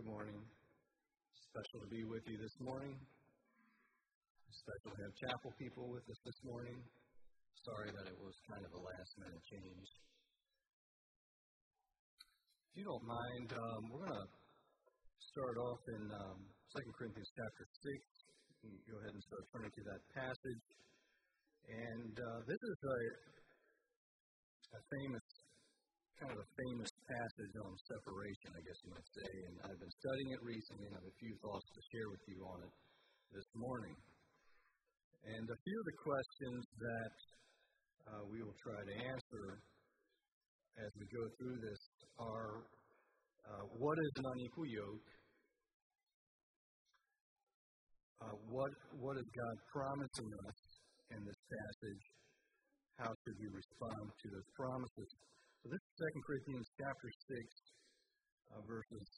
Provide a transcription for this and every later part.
Good morning. Special to be with you this morning. Special to have chapel people with us this morning. Sorry that it was kind of a last minute change. If you don't mind, um, we're going to start off in um, 2 Corinthians chapter 6. Go ahead and start turning to that passage. And uh, this is a, a famous kind of a famous passage on separation, I guess you might say, and I've been studying it recently and I have a few thoughts to share with you on it this morning. And a few of the questions that uh, we will try to answer as we go through this are uh, what is an unequal yoke? Uh, what, what is God promising us in this passage? How should we respond to those promises? So this is 2 Corinthians chapter 6, uh, verses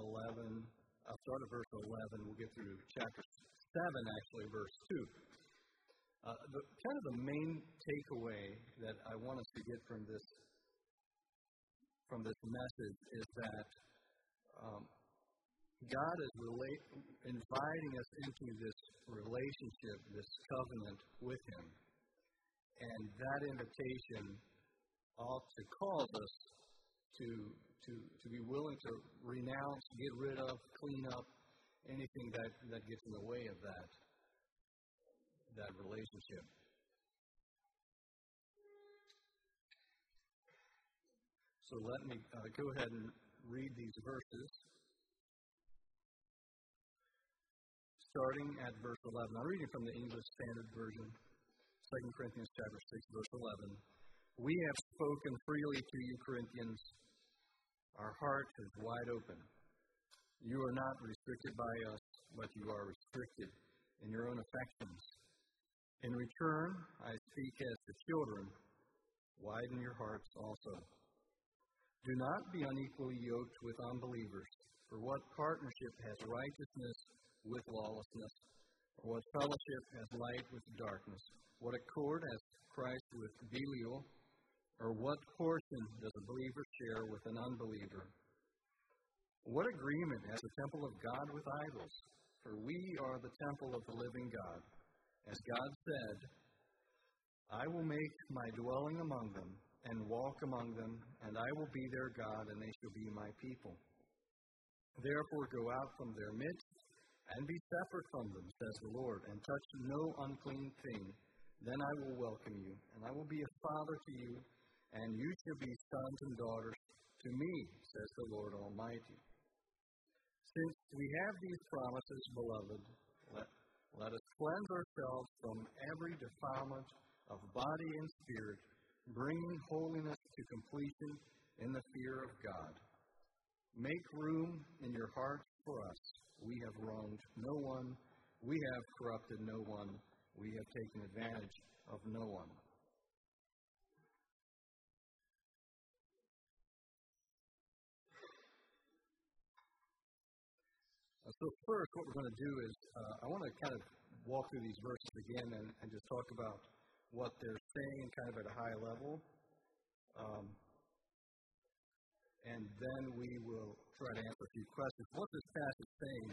11. I'll start at verse 11. We'll get through chapter 7, actually, verse 2. Uh, the, kind of the main takeaway that I want us to get from this from this message is that um, God is relate, inviting us into this relationship, this covenant with Him. And that invitation ought to cause us to, to, to be willing to renounce, get rid of, clean up anything that, that gets in the way of that, that relationship. So let me uh, go ahead and read these verses. Starting at verse 11. I'm reading from the English Standard Version, 2 Corinthians chapter 6, verse 11. We have spoken freely to you, Corinthians. Our heart is wide open. You are not restricted by us, but you are restricted in your own affections. In return, I speak as to children. Widen your hearts also. Do not be unequally yoked with unbelievers. For what partnership has righteousness with lawlessness? Or what fellowship has light with darkness? What accord has Christ with Belial? Or what portion does a believer share with an unbeliever? What agreement has the temple of God with idols? For we are the temple of the living God. As God said, I will make my dwelling among them and walk among them, and I will be their God, and they shall be my people. Therefore, go out from their midst and be separate from them, says the Lord, and touch no unclean thing. Then I will welcome you, and I will be a father to you and you shall be sons and daughters to me, says the Lord Almighty. Since we have these promises, beloved, let, let us cleanse ourselves from every defilement of body and spirit, bringing holiness to completion in the fear of God. Make room in your hearts for us. We have wronged no one. We have corrupted no one. We have taken advantage of no one. So, first, what we're going to do is uh, I want to kind of walk through these verses again and, and, just talk about what they're saying kind of at a high level. Um, and then we will try to answer a few questions. What this passage saying?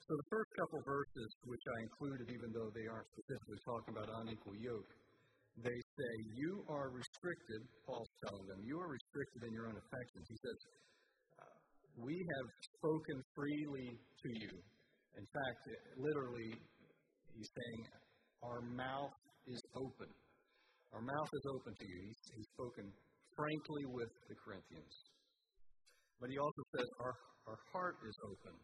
So, the first couple verses, which I included, even though they aren't specifically talking about unequal yoke, they say, You are restricted, Paul's telling them, you are restricted in your own affections. He says, we have spoken freely to you. In fact, literally, he's saying, Our mouth is open. Our mouth is open to you. He's, he's spoken frankly with the Corinthians. But he also says, Our, our heart is open.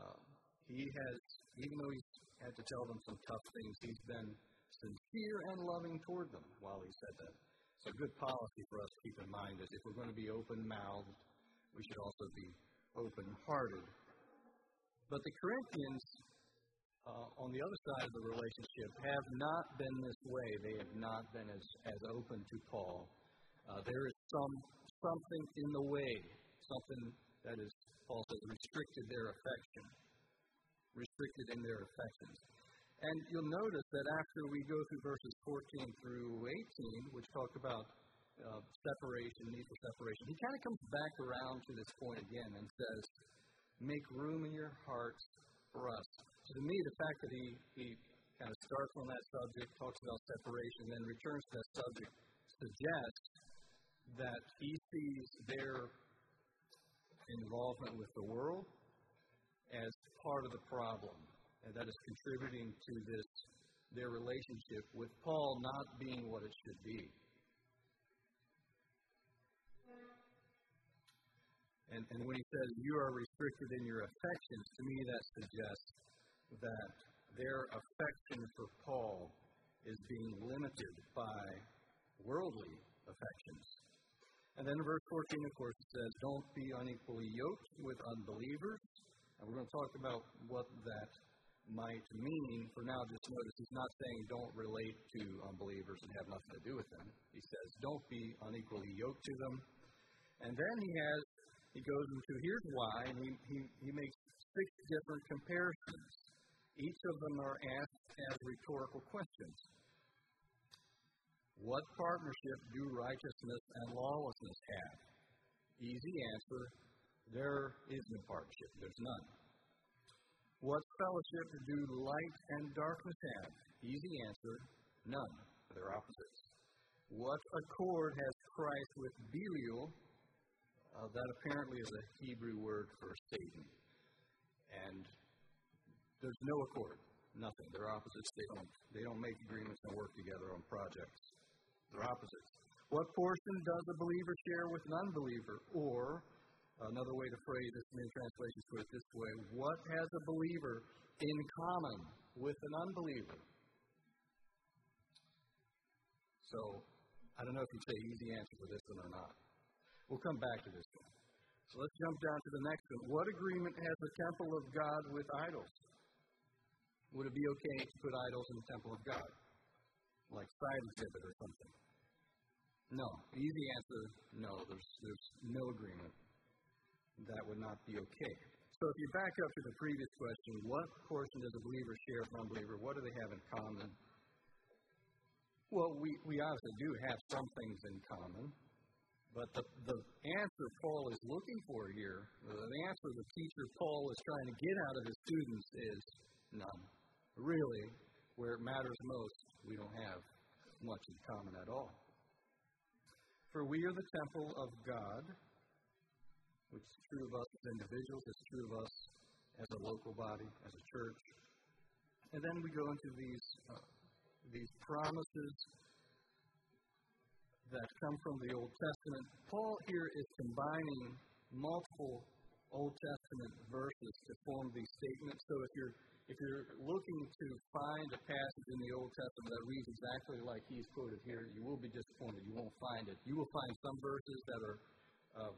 Um, he has, even though he's had to tell them some tough things, he's been sincere and loving toward them while he said that. So, good policy for us to keep in mind is if we're going to be open mouthed, we should also be open hearted. But the Corinthians, uh, on the other side of the relationship, have not been this way. They have not been as, as open to Paul. Uh, there is some something in the way, something that is, Paul restricted their affection, restricted in their affections. And you'll notice that after we go through verses 14 through 18, which talk about uh, separation, need for separation, he kind of comes back around to this point again and says, Make room in your hearts for us. So to me, the fact that he, he kind of starts on that subject, talks about separation, then returns to that subject, suggests that he sees their involvement with the world as part of the problem, and that is contributing to this their relationship with Paul not being what it should be. And, and when he says you are restricted in your affections, to me that suggests that their affection for Paul is being limited by worldly affections. And then verse 14, of course, says, Don't be unequally yoked with unbelievers. And we're going to talk about what that might mean. For now, just notice he's not saying don't relate to unbelievers and have nothing to do with them. He says, Don't be unequally yoked to them. And then he has, he goes into here's why, and he, he, he makes six different comparisons. Each of them are asked as rhetorical questions. What partnership do righteousness and lawlessness have? Easy answer there is no partnership, there's none. What fellowship do light and darkness have? Easy answer none. They're opposites. What accord has Christ with Belial? Uh, that apparently is a Hebrew word for Satan. And there's no accord, nothing. They're opposites. They don't, they don't make agreements and work together on projects. They're opposites. What portion does a believer share with an unbeliever? Or, another way to phrase this, many translations put it this way What has a believer in common with an unbeliever? So, I don't know if you'd say easy answer for this one or not. We'll come back to this one. So let's jump down to the next one. What agreement has the temple of God with idols? Would it be okay to put idols in the temple of God? Like side exhibit or something? No. Easy answer, no. There's, there's no agreement. That would not be okay. So if you back up to the previous question, what portion does a believer share with from unbeliever? What do they have in common? Well, we, we obviously do have some things in common. But the, the answer Paul is looking for here, the answer the teacher Paul is trying to get out of his students is none. Really, where it matters most, we don't have much in common at all. For we are the temple of God, which is true of us as individuals, it's true of us as a local body, as a church. And then we go into these, uh, these promises that come from the Old Testament. Paul here is combining multiple Old Testament verses to form these statements. So if you're if you're looking to find a passage in the Old Testament that reads exactly like he's quoted here, you will be disappointed. You won't find it. You will find some verses that are uh,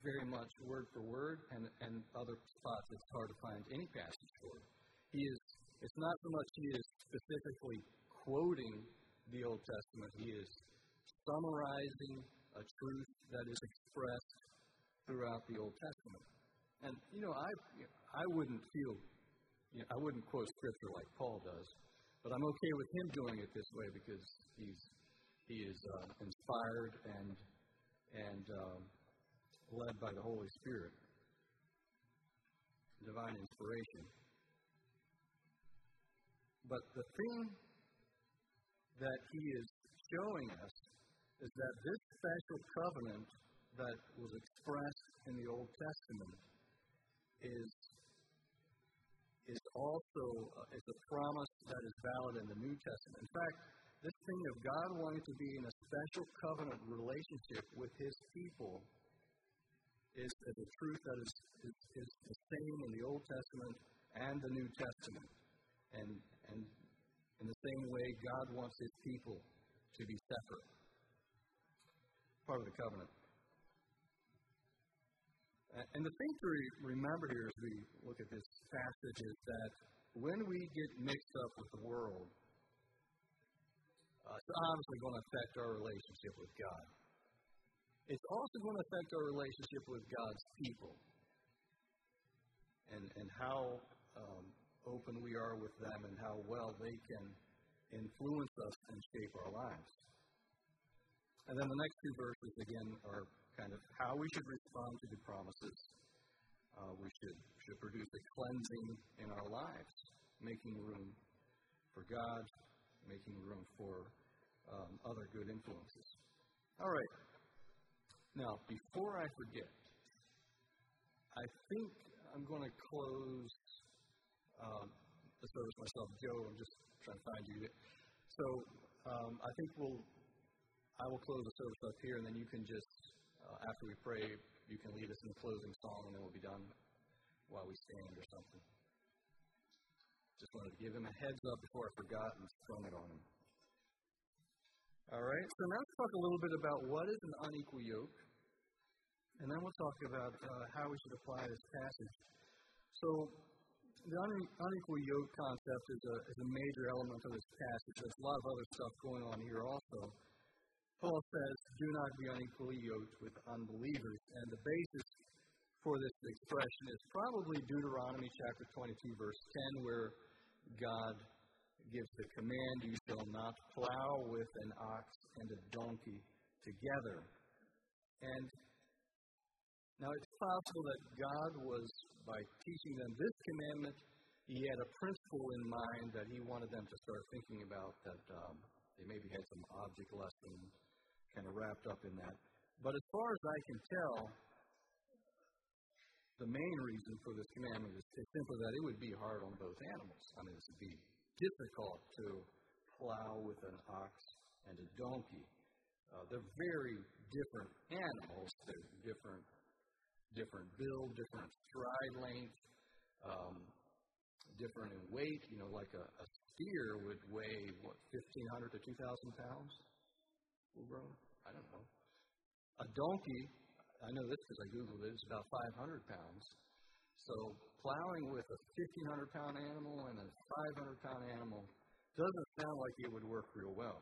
very much word for word, and, and other spots it's hard to find any passage for. He is. It's not so much he is specifically quoting the Old Testament. He is summarizing a truth that is expressed throughout the Old Testament. And you know, I I wouldn't feel you know, I wouldn't quote scripture like Paul does, but I'm okay with him doing it this way because he's he is uh, inspired and and um, led by the Holy Spirit, divine inspiration. But the thing that he is showing us is that this special covenant that was expressed in the Old Testament is is also uh, is a promise that is valid in the New Testament. In fact, this thing of God wanting to be in a special covenant relationship with His people is, is a truth that is, is, is the same in the Old Testament and the New Testament. And, and in the same way, God wants His people to be separate. Part of the covenant. And the thing to remember here as we look at this passage is that when we get mixed up with the world, uh, it's obviously going to affect our relationship with God. It's also going to affect our relationship with God's people and, and how um, open we are with them and how well they can influence us and shape our lives. And then the next two verses, again, are kind of how we should respond to the promises. Uh, we should, should produce a cleansing in our lives, making room for God, making room for um, other good influences. All right. Now, before I forget, I think I'm going to close um, the service myself. Joe, I'm just trying to find you. So um, I think we'll, I will close the service up here, and then you can just, uh, after we pray, you can lead us in the closing song, and then we'll be done while we stand or something. Just wanted to give him a heads up before I forgot and sprung it on him. All right, so now let's talk a little bit about what is an unequal yoke, and then we'll talk about uh, how we should apply this passage. So, the unequal yoke concept is a, is a major element of this passage. There's a lot of other stuff going on here also. Paul says, Do not be unequally yoked with unbelievers. And the basis for this expression is probably Deuteronomy chapter 22, verse 10, where God gives the command, You shall not plow with an ox and a donkey together. And now it's possible that God was, by teaching them this commandment, he had a principle in mind that he wanted them to start thinking about that um, they maybe had some object lessons kind of wrapped up in that. But as far as I can tell, the main reason for this commandment is, simply that it would be hard on both animals. I mean, it would be difficult to plow with an ox and a donkey. Uh, they're very different animals. They're different, different build, different stride length, um, different in weight. You know, like a, a steer would weigh what 1,500 to 2,000 pounds. Full grown? I don't know. A donkey, I know this because I googled it. It's about 500 pounds. So plowing with a 1,500 pound animal and a 500 pound animal doesn't sound like it would work real well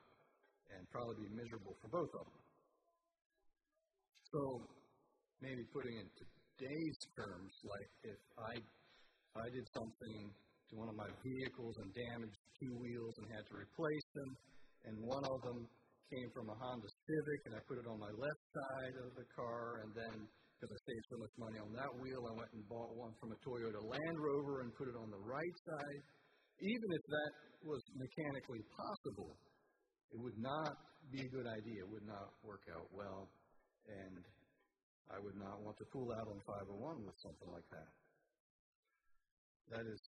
and probably be miserable for both of them. So maybe putting in today's terms, like if I I did something to one of my vehicles and damaged two wheels and had to replace them, and one of them came from a Honda Civic and I put it on my left side of the car, and then because I saved so much money on that wheel, I went and bought one from a Toyota Land Rover and put it on the right side. Even if that was mechanically possible, it would not be a good idea. It would not work out well, and I would not want to pull out on 501 with something like that. That is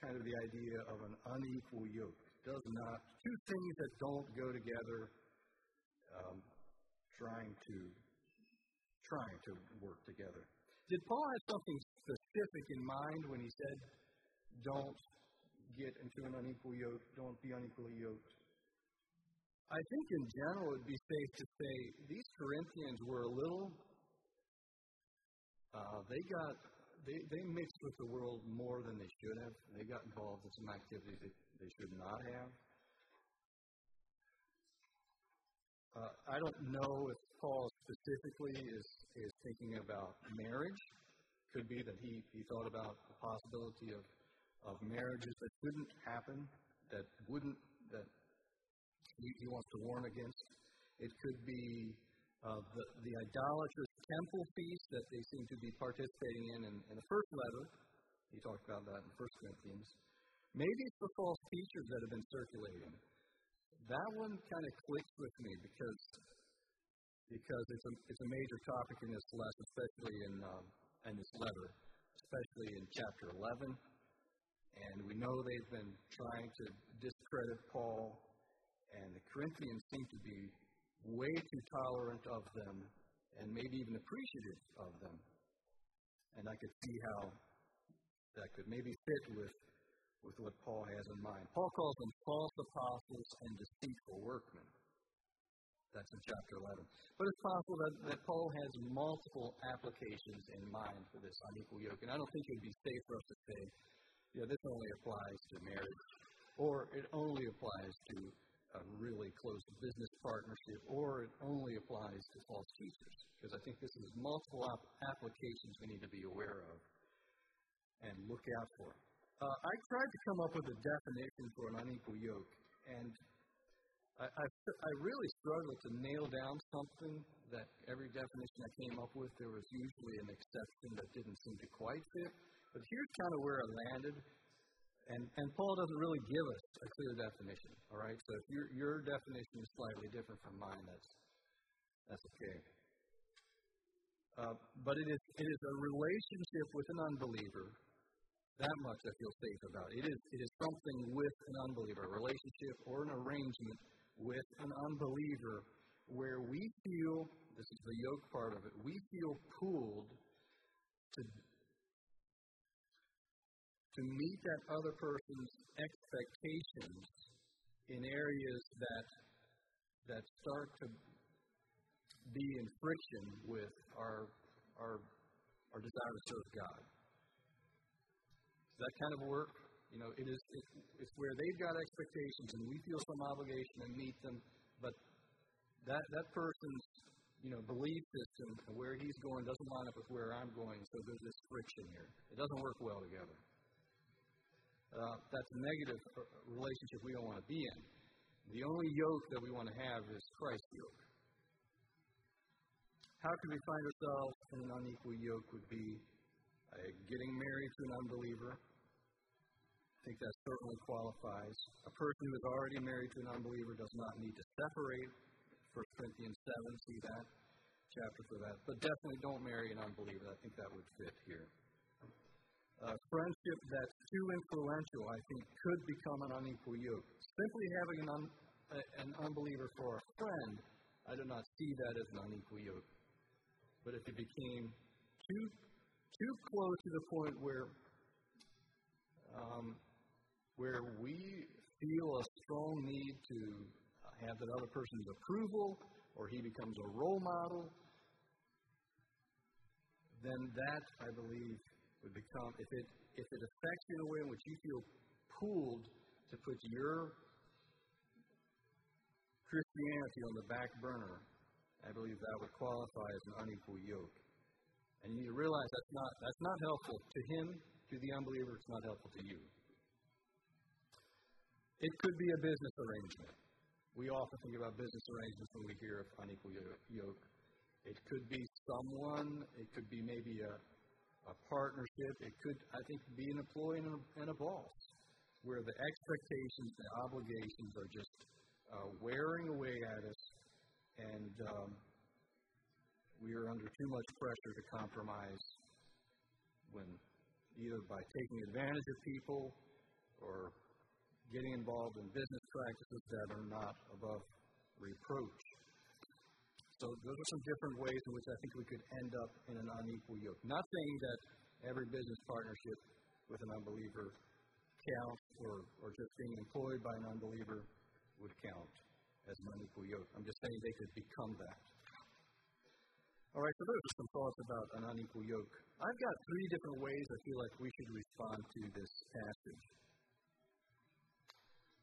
kind of the idea of an unequal yoke. Does not, two things that don't go together, um, trying to trying to work together. Did Paul have something specific in mind when he said, "Don't get into an unequal yoke. Don't be unequally yoked"? I think in general it'd be safe to say these Corinthians were a little. Uh, they got they, they mixed with the world more than they should have. They got involved in some activities that they should not have. Uh, I don't know if Paul specifically is, is thinking about marriage. Could be that he, he thought about the possibility of, of marriages that couldn't happen, that wouldn't, that he, he wants to warn against. It could be uh, the, the idolatrous temple feast that they seem to be participating in, in in the first letter. He talked about that in 1 Corinthians. Maybe it's the false teachers that have been circulating. That one kind of clicks with me because because it's a it's a major topic in this lesson, especially in um, in this letter, especially in chapter 11. And we know they've been trying to discredit Paul, and the Corinthians seem to be way too tolerant of them and maybe even appreciative of them. And I could see how that could maybe fit with, with what Paul has in mind. Paul calls them false apostles and deceitful workmen. That's in chapter 11. But it's possible that, that Paul has multiple applications in mind for this unequal yoke. And I don't think it would be safe for us to say, know, this only applies to marriage, or it only applies to a really close business partnership, or it only applies to false teachers. Because I think this is multiple ap- applications we need to be aware of and look out for. Uh, I tried to come up with a definition for an unequal yoke, and I, I, I really struggled to nail down something that every definition I came up with, there was usually an exception that didn't seem to quite fit. But here's kind of where I landed. And, and Paul doesn't really give us a clear definition, all right? So if your, your definition is slightly different from mine, that's, that's okay. Uh, but it is, it is a relationship with an unbeliever. That much I feel safe about. It is, it is something with an unbeliever, a relationship or an arrangement with an unbeliever where we feel, this is the yoke part of it, we feel pulled to to meet that other person's expectations in areas that that start to be in friction with our our our desire to serve God. That kind of work? You know, it is it, it's where they've got expectations and we feel some obligation to meet them, but that that person's you know belief system and where he's going doesn't line up with where I'm going, so there's this friction here. It doesn't work well together uh, that's a negative uh, relationship we don't want to be in. The only yoke that we want to have is Christ's yoke. How can we find ourselves in an unequal yoke would be uh, getting married to an unbeliever. I think that certainly qualifies. A person who is already married to an unbeliever does not need to separate. 1 Corinthians 7, see that chapter for that. But definitely don't marry an unbeliever. I think that would fit here uh, friendship that's too influential, I think, could become an unequal yoke. Simply having an, un, uh, an unbeliever for a friend, I do not see that as an unequal yoke. But if it became too too close to the point where um, where we feel a strong need to have that other person's approval, or he becomes a role model, then that I believe would become, if it, if it affects you in a way in which you feel pulled to put your Christianity on the back burner, I believe that would qualify as an unequal yoke. And you realize that's not, that's not helpful to him, to the unbeliever, it's not helpful to you. It could be a business arrangement. We often think about business arrangements when we hear of unequal yoke. It could be someone, it could be maybe a, a partnership. It could, I think, be an employee and a, and a boss, where the expectations and obligations are just uh, wearing away at us, and um, we are under too much pressure to compromise when either by taking advantage of people or getting involved in business practices that are not above reproach. So those are some different ways in which I think we could end up in an unequal yoke. Not saying that every business partnership with an unbeliever counts or, or just being employed by an unbeliever would count as an unequal yoke. I'm just saying they could become that. All right, so those are some thoughts about an unequal yoke. I've got three different ways I feel like we should respond to this passage.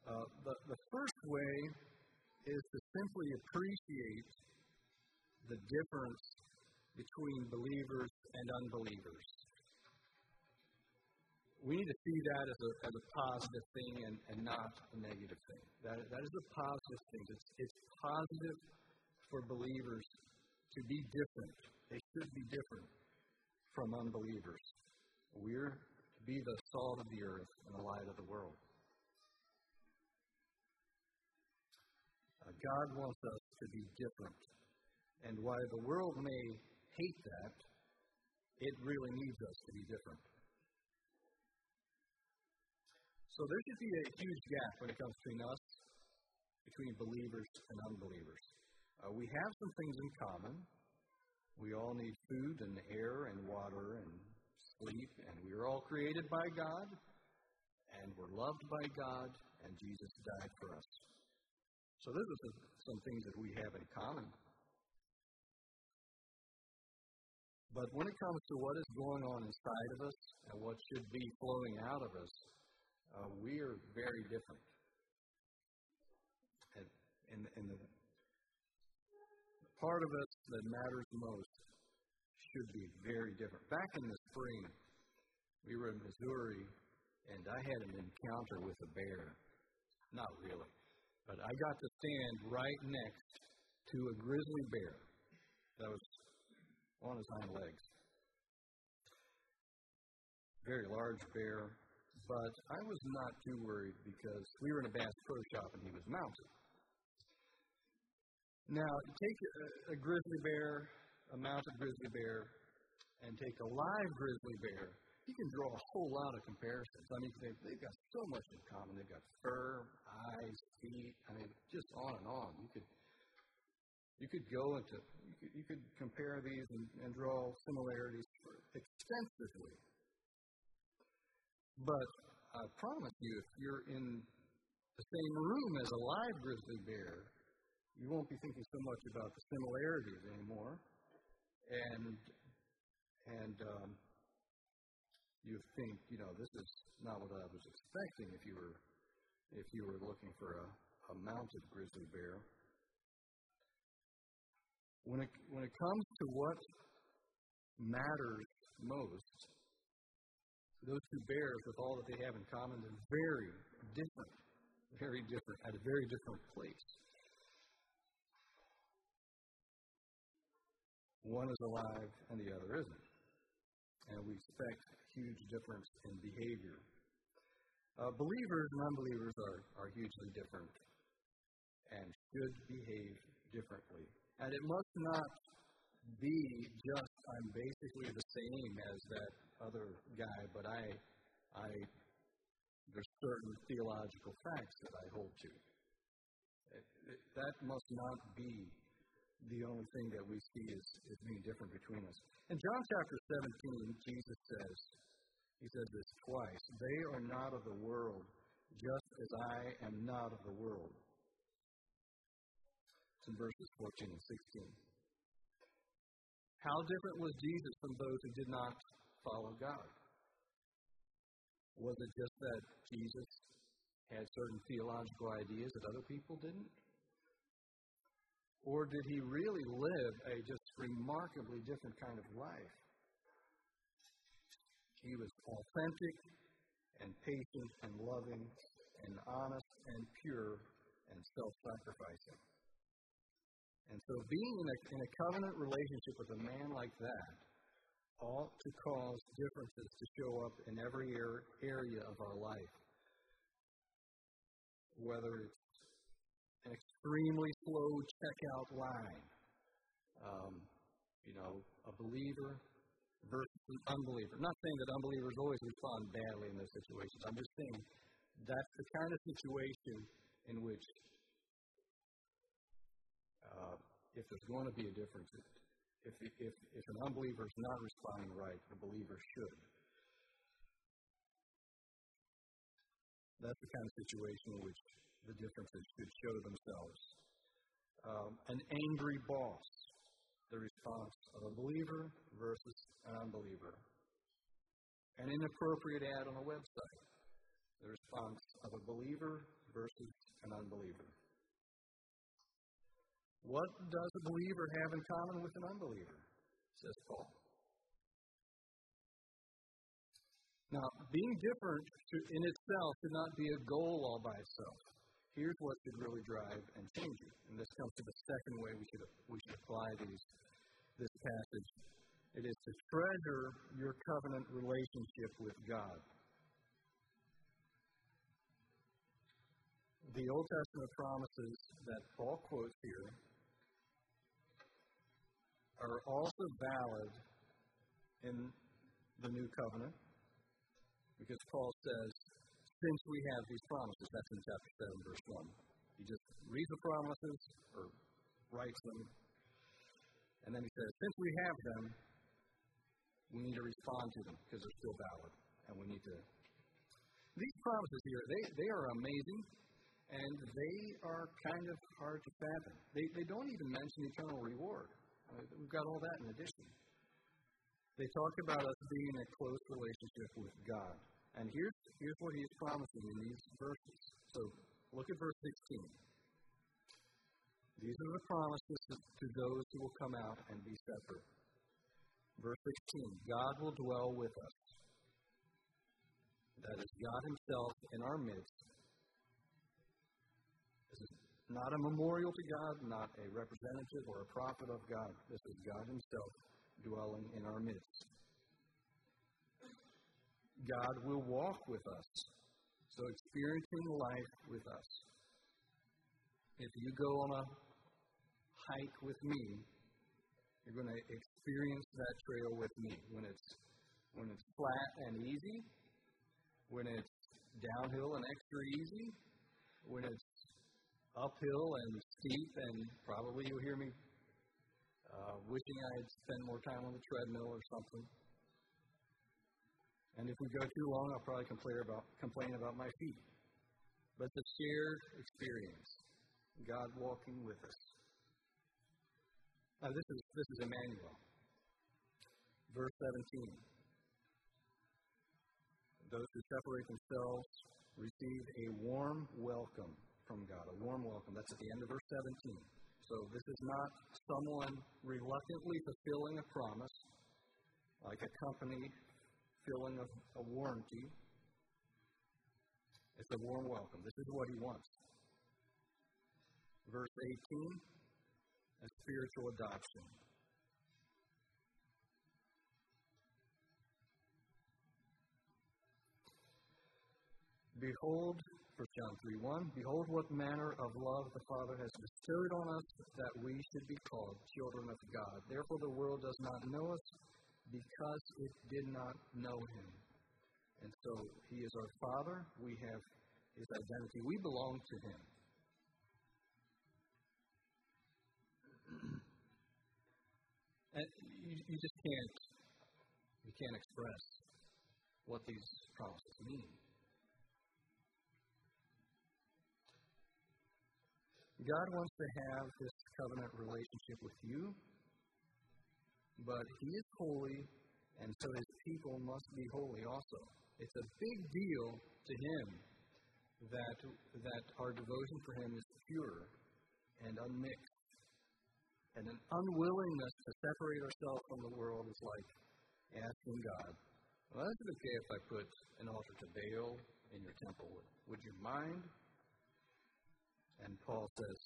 Uh, the, the first way is to simply appreciate the difference between believers and unbelievers. We need to see that as a, as a positive thing and, and not a negative thing. That, that is a positive thing. It's, it's positive for believers to be different. They should be different from unbelievers. We're to be the salt of the earth and the light of the world. Uh, God wants us to be different and while the world may hate that, it really needs us to be different. So there should be a huge gap when it comes between us, between believers and unbelievers. Uh, we have some things in common. We all need food and air and water and sleep, and we are all created by God, and we're loved by God, and Jesus died for us. So those are some things that we have in common. But when it comes to what is going on inside of us and what should be flowing out of us, uh, we are very different. And, and, and the part of us that matters most should be very different. Back in the spring, we were in Missouri, and I had an encounter with a bear. Not really. But I got to stand right next to a grizzly bear that was on his hind legs. Very large bear, but I was not too worried because we were in a Bass Pro Shop and he was mounted. Now, take a, a grizzly bear, a mounted grizzly bear, and take a live grizzly bear. You can draw a whole lot of comparisons. I mean, they've, got so much in common. They've got fur, eyes, feet. I mean, just on and on. You could you could go into you could, you could compare these and, and draw similarities extensively. But I promise you, if you're in the same room as a live grizzly bear, you won't be thinking so much about the similarities anymore, and and um, you think, you know, this is not what I was expecting. If you were if you were looking for a, a mounted grizzly bear, when it when it comes to what matters most, those two bears, with all that they have in common, they're very different, very different, at a very different place. One is alive and the other isn't. And we expect huge difference in behavior. Uh, believers and unbelievers are, are hugely different and should behave differently. And it must not be just I'm basically the same as that other guy, but I, I, there's certain theological facts that I hold to. It, it, that must not be the only thing that we see is, is being different between us. In John chapter 17, Jesus says, He says this twice They are not of the world, just as I am not of the world. It's in verses 14 and 16. How different was Jesus from those who did not follow God? Was it just that Jesus had certain theological ideas that other people didn't? Or did he really live a just remarkably different kind of life? He was authentic and patient and loving and honest and pure and self sacrificing. And so, being in a, in a covenant relationship with a man like that ought to cause differences to show up in every area of our life. Whether it's extremely slow checkout line. Um, you know, a believer versus an unbeliever. Not saying that unbelievers always respond badly in those situations. I'm just saying that's the kind of situation in which, uh, if there's going to be a difference, if, if, if an unbeliever is not responding right, the believer should. That's the kind of situation in which the differences should show themselves. Um, an angry boss, the response of a believer versus an unbeliever. An inappropriate ad on a website, the response of a believer versus an unbeliever. What does a believer have in common with an unbeliever? Says Paul. Now, being different in itself should not be a goal all by itself. Here's what should really drive and change you. And this comes to the second way we should, we should apply these, this passage. It is to treasure your covenant relationship with God. The Old Testament promises that Paul quotes here are also valid in the new covenant because Paul says, since we have these promises. That's in chapter 7, verse 1. He just reads the promises or writes them, and then he says, since we have them, we need to respond to them because they're still valid, and we need to. These promises here, they, they are amazing, and they are kind of hard to fathom. They, they don't even mention eternal reward. We've got all that in addition. They talk about us being in a close relationship with God. And here's, here's what he's promising in these verses. So look at verse 16. These are the promises to those who will come out and be separate. Verse 16 God will dwell with us. That is God Himself in our midst. This is not a memorial to God, not a representative or a prophet of God. This is God Himself dwelling in our midst. God will walk with us. So, experiencing life with us. If you go on a hike with me, you're going to experience that trail with me. When it's when it's flat and easy, when it's downhill and extra easy, when it's uphill and steep, and probably you'll hear me uh, wishing I had spent more time on the treadmill or something. And if we go too long, I'll probably complain about complain about my feet. But the shared experience, God walking with us. Now this is this is Emmanuel. Verse 17. Those who separate themselves receive a warm welcome from God, a warm welcome. That's at the end of verse 17. So this is not someone reluctantly fulfilling a promise, like a company filling of a warranty. It's a warm welcome. This is what he wants. Verse 18, a spiritual adoption. Behold, 1 John 3 1, Behold what manner of love the Father has bestowed on us that we should be called children of God. Therefore, the world does not know us because it did not know him. And so he is our Father. We have his identity. We belong to him. and you, you just can't you can't express what these promises mean. God wants to have this covenant relationship with you but he is holy, and so his people must be holy also. It's a big deal to him that, that our devotion for him is pure and unmixed. And an unwillingness to separate ourselves from the world is like asking God, well, is it okay if I put an altar to Baal in your temple? Would you mind? And Paul says,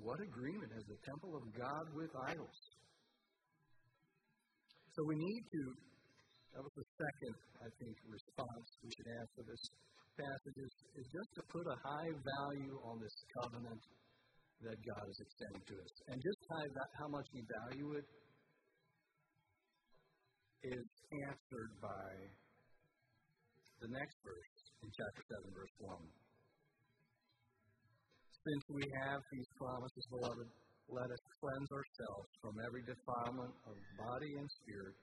What agreement has the temple of God with idols? So we need to, that was the second, I think, response we should have for this passage, is, is just to put a high value on this covenant that God is extending to us. And just how, how much we value it is answered by the next verse in chapter 7, verse 1. Since we have these promises, beloved, let us cleanse ourselves from every defilement of body and spirit,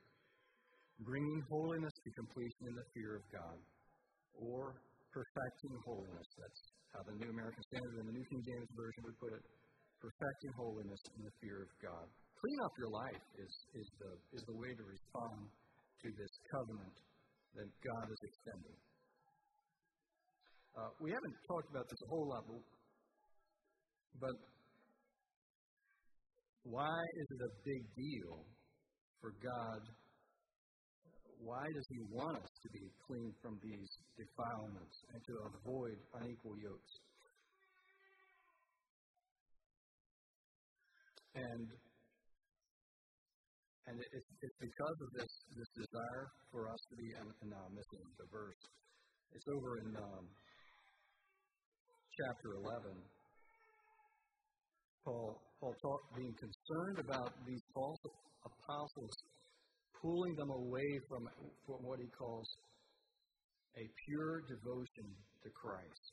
bringing holiness to completion in the fear of God, or perfecting holiness. That's how the New American Standard and the New King James Version would put it. Perfecting holiness in the fear of God. Clean up your life is, is, the, is the way to respond to this covenant that God is extending. Uh, we haven't talked about this a whole lot, but, but why is it a big deal for God? Why does He want us to be clean from these defilements and to avoid unequal yokes? And and it, it's because of this this desire for us to be and, and now I'm missing the verse. It's over in um, chapter eleven. Paul Paul talk, being concerned about these false apostles pulling them away from, from what he calls a pure devotion to Christ.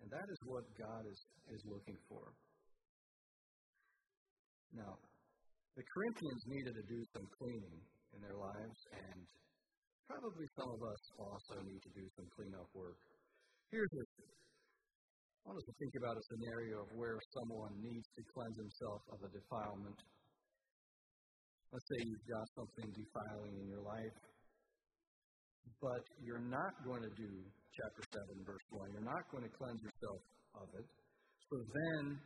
And that is what God is, is looking for. Now, the Corinthians needed to do some cleaning in their lives, and probably some of us also need to do some cleanup work. Here's the I want us to think about a scenario of where someone needs to cleanse himself of a defilement. Let's say you've got something defiling in your life, but you're not going to do chapter 7, verse 1. You're not going to cleanse yourself of it. So then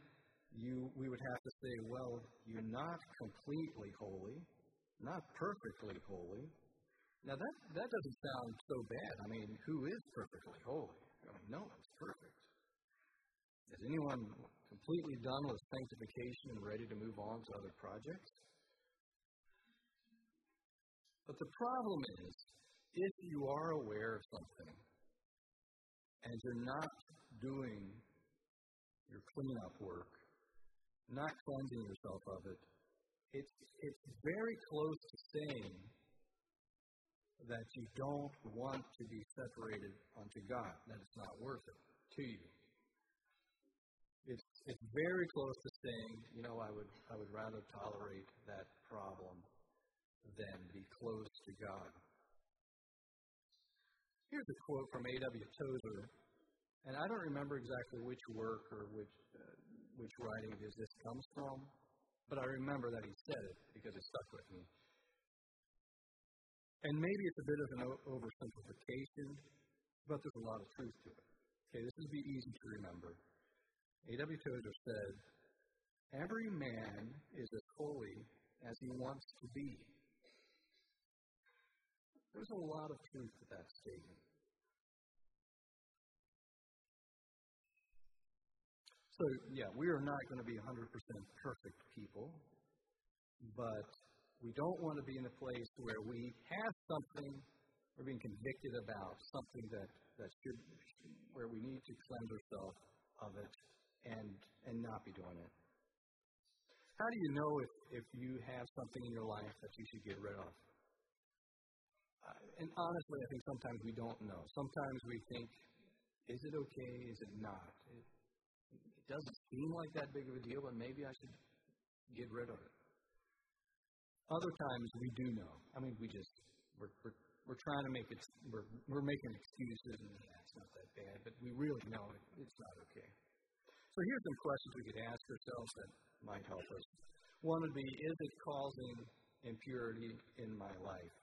you, we would have to say, well, you're not completely holy, not perfectly holy. Now, that, that doesn't sound so bad. I mean, who is perfectly holy? I mean, no one's perfect. Is anyone completely done with sanctification and ready to move on to other projects? But the problem is, if you are aware of something and you're not doing your cleanup work, not cleansing yourself of it, it's, it's very close to saying that you don't want to be separated unto God, that it's not worth it to you. It's, it's very close to saying, you know, I would, I would rather tolerate that problem than be close to God. Here's a quote from A.W. Tozer, and I don't remember exactly which work or which, uh, which writing it is this comes from, but I remember that he said it because it stuck with me. And maybe it's a bit of an oversimplification, but there's a lot of truth to it. Okay, this would be easy to remember. A.W. Tozer said, Every man is as holy as he wants to be. There's a lot of truth to that statement. So, yeah, we are not going to be 100% perfect people, but we don't want to be in a place where we have something we're being convicted about, something that, that should, where we need to cleanse ourselves of it and, and not be doing it. How do you know if, if you have something in your life that you should get rid of? Uh, and honestly, I think sometimes we don't know. Sometimes we think, is it okay? Is it not? It, it doesn't seem like that big of a deal, but maybe I should get rid of it. Other times we do know. I mean, we just we're we're, we're trying to make it. We're we're making excuses, and yeah, it's not that bad. But we really know it, it's not okay. So here's some questions we could ask ourselves that might help us. One would be: Is it causing impurity in my life?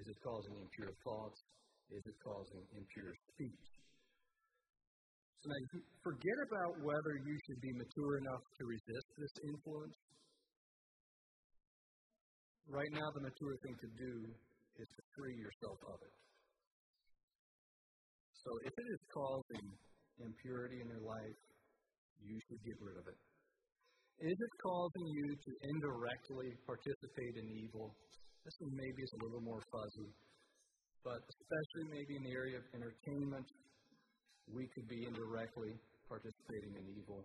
Is it causing impure thoughts? Is it causing impure speech? So now, forget about whether you should be mature enough to resist this influence Right now, the mature thing to do is to free yourself of it. So if it is causing impurity in your life, you should get rid of it. Is it causing you to indirectly participate in evil? This one maybe is a little more fuzzy, but especially maybe in the area of entertainment, we could be indirectly participating in evil.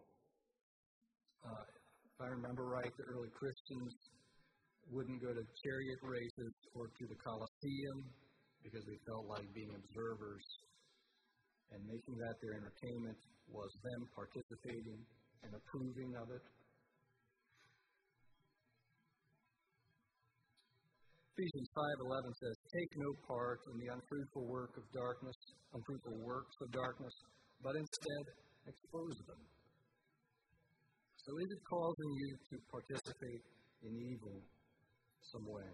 Uh, if I remember right, the early Christians wouldn't go to chariot races or to the Colosseum because they felt like being observers and making that their entertainment was them participating and approving of it. Ephesians 5:11 says, "Take no part in the unfruitful work of darkness, unfruitful works of darkness, but instead expose them." So is it causing you to participate in evil some way.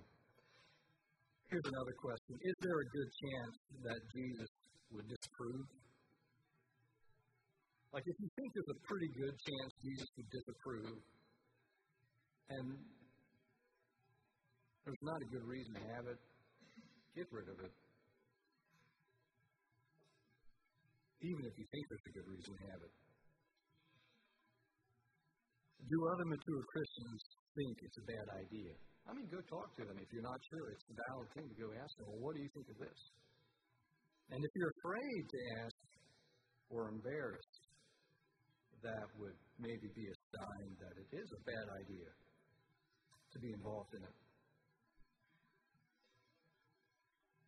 Here's another question Is there a good chance that Jesus disapprove? Like, if you think there's a pretty good chance Jesus would disapprove, and there's not a good reason to have it, get rid of it. Even if you think there's a good reason to have it. Do other mature Christians think it's a bad idea? I mean, go talk to them. If you're not sure, it's a valid thing to go ask them, well, what do you think of this? And if you're afraid to ask or embarrassed, that would maybe be a sign that it is a bad idea to be involved in it.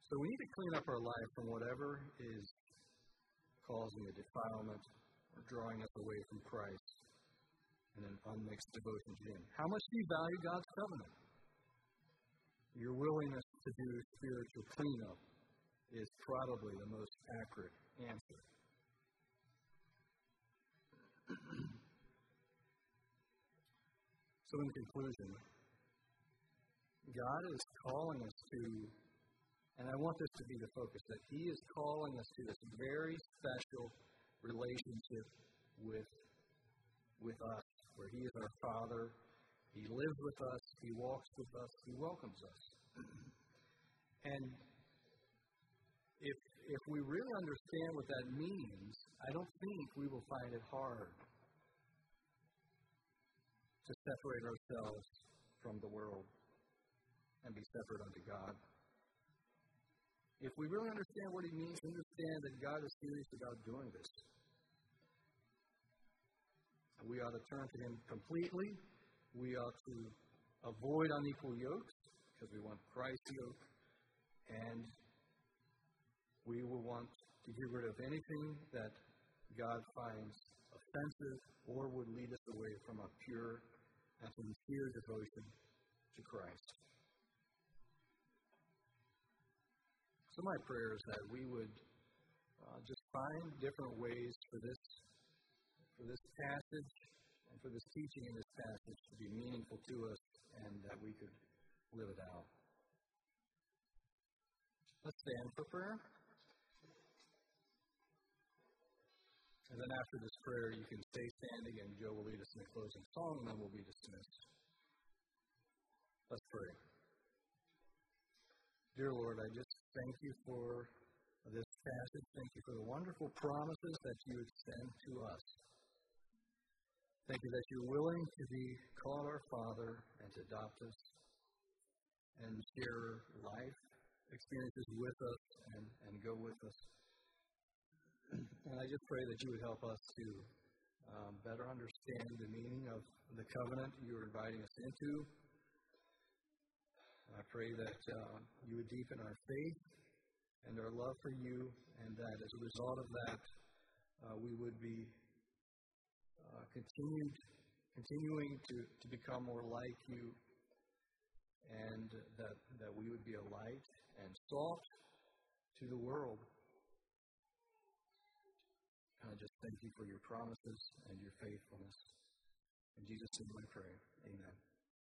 So we need to clean up our life from whatever is causing a defilement or drawing us away from Christ and an unmixed devotion to Him. How much do you value God's covenant? your willingness to do spiritual cleanup probably the most accurate answer. so, in conclusion, God is calling us to, and I want this to be the focus, that He is calling us to this very special relationship with, with us, where He is our Father he lives with us, He walks with us, He welcomes us. and if, if we really understand what that means, I don't think we will find it hard to separate ourselves from the world and be separate unto God. If we really understand what he means, understand that God is serious about doing this. We ought to turn to him completely. We ought to avoid unequal yokes because we want Christ's yoke. And we will want to get rid of anything that God finds offensive or would lead us away from a pure and sincere devotion to Christ. So, my prayer is that we would uh, just find different ways for this, for this passage and for this teaching in this passage to be meaningful to us and that we could live it out. Let's stand for prayer. And then after this prayer, you can stay standing, and Joe will lead us in a closing song, and then we'll be dismissed. Let's pray. Dear Lord, I just thank you for this passage. Thank you for the wonderful promises that you extend to us. Thank you that you're willing to be called our Father and to adopt us and share life experiences with us and, and go with us. And I just pray that you would help us to um, better understand the meaning of the covenant you're inviting us into. I pray that uh, you would deepen our faith and our love for you, and that as a result of that, uh, we would be uh, continued, continuing to, to become more like you, and that, that we would be a light and salt to the world. I just thank you for your promises and your faithfulness. In Jesus' name I pray. Amen.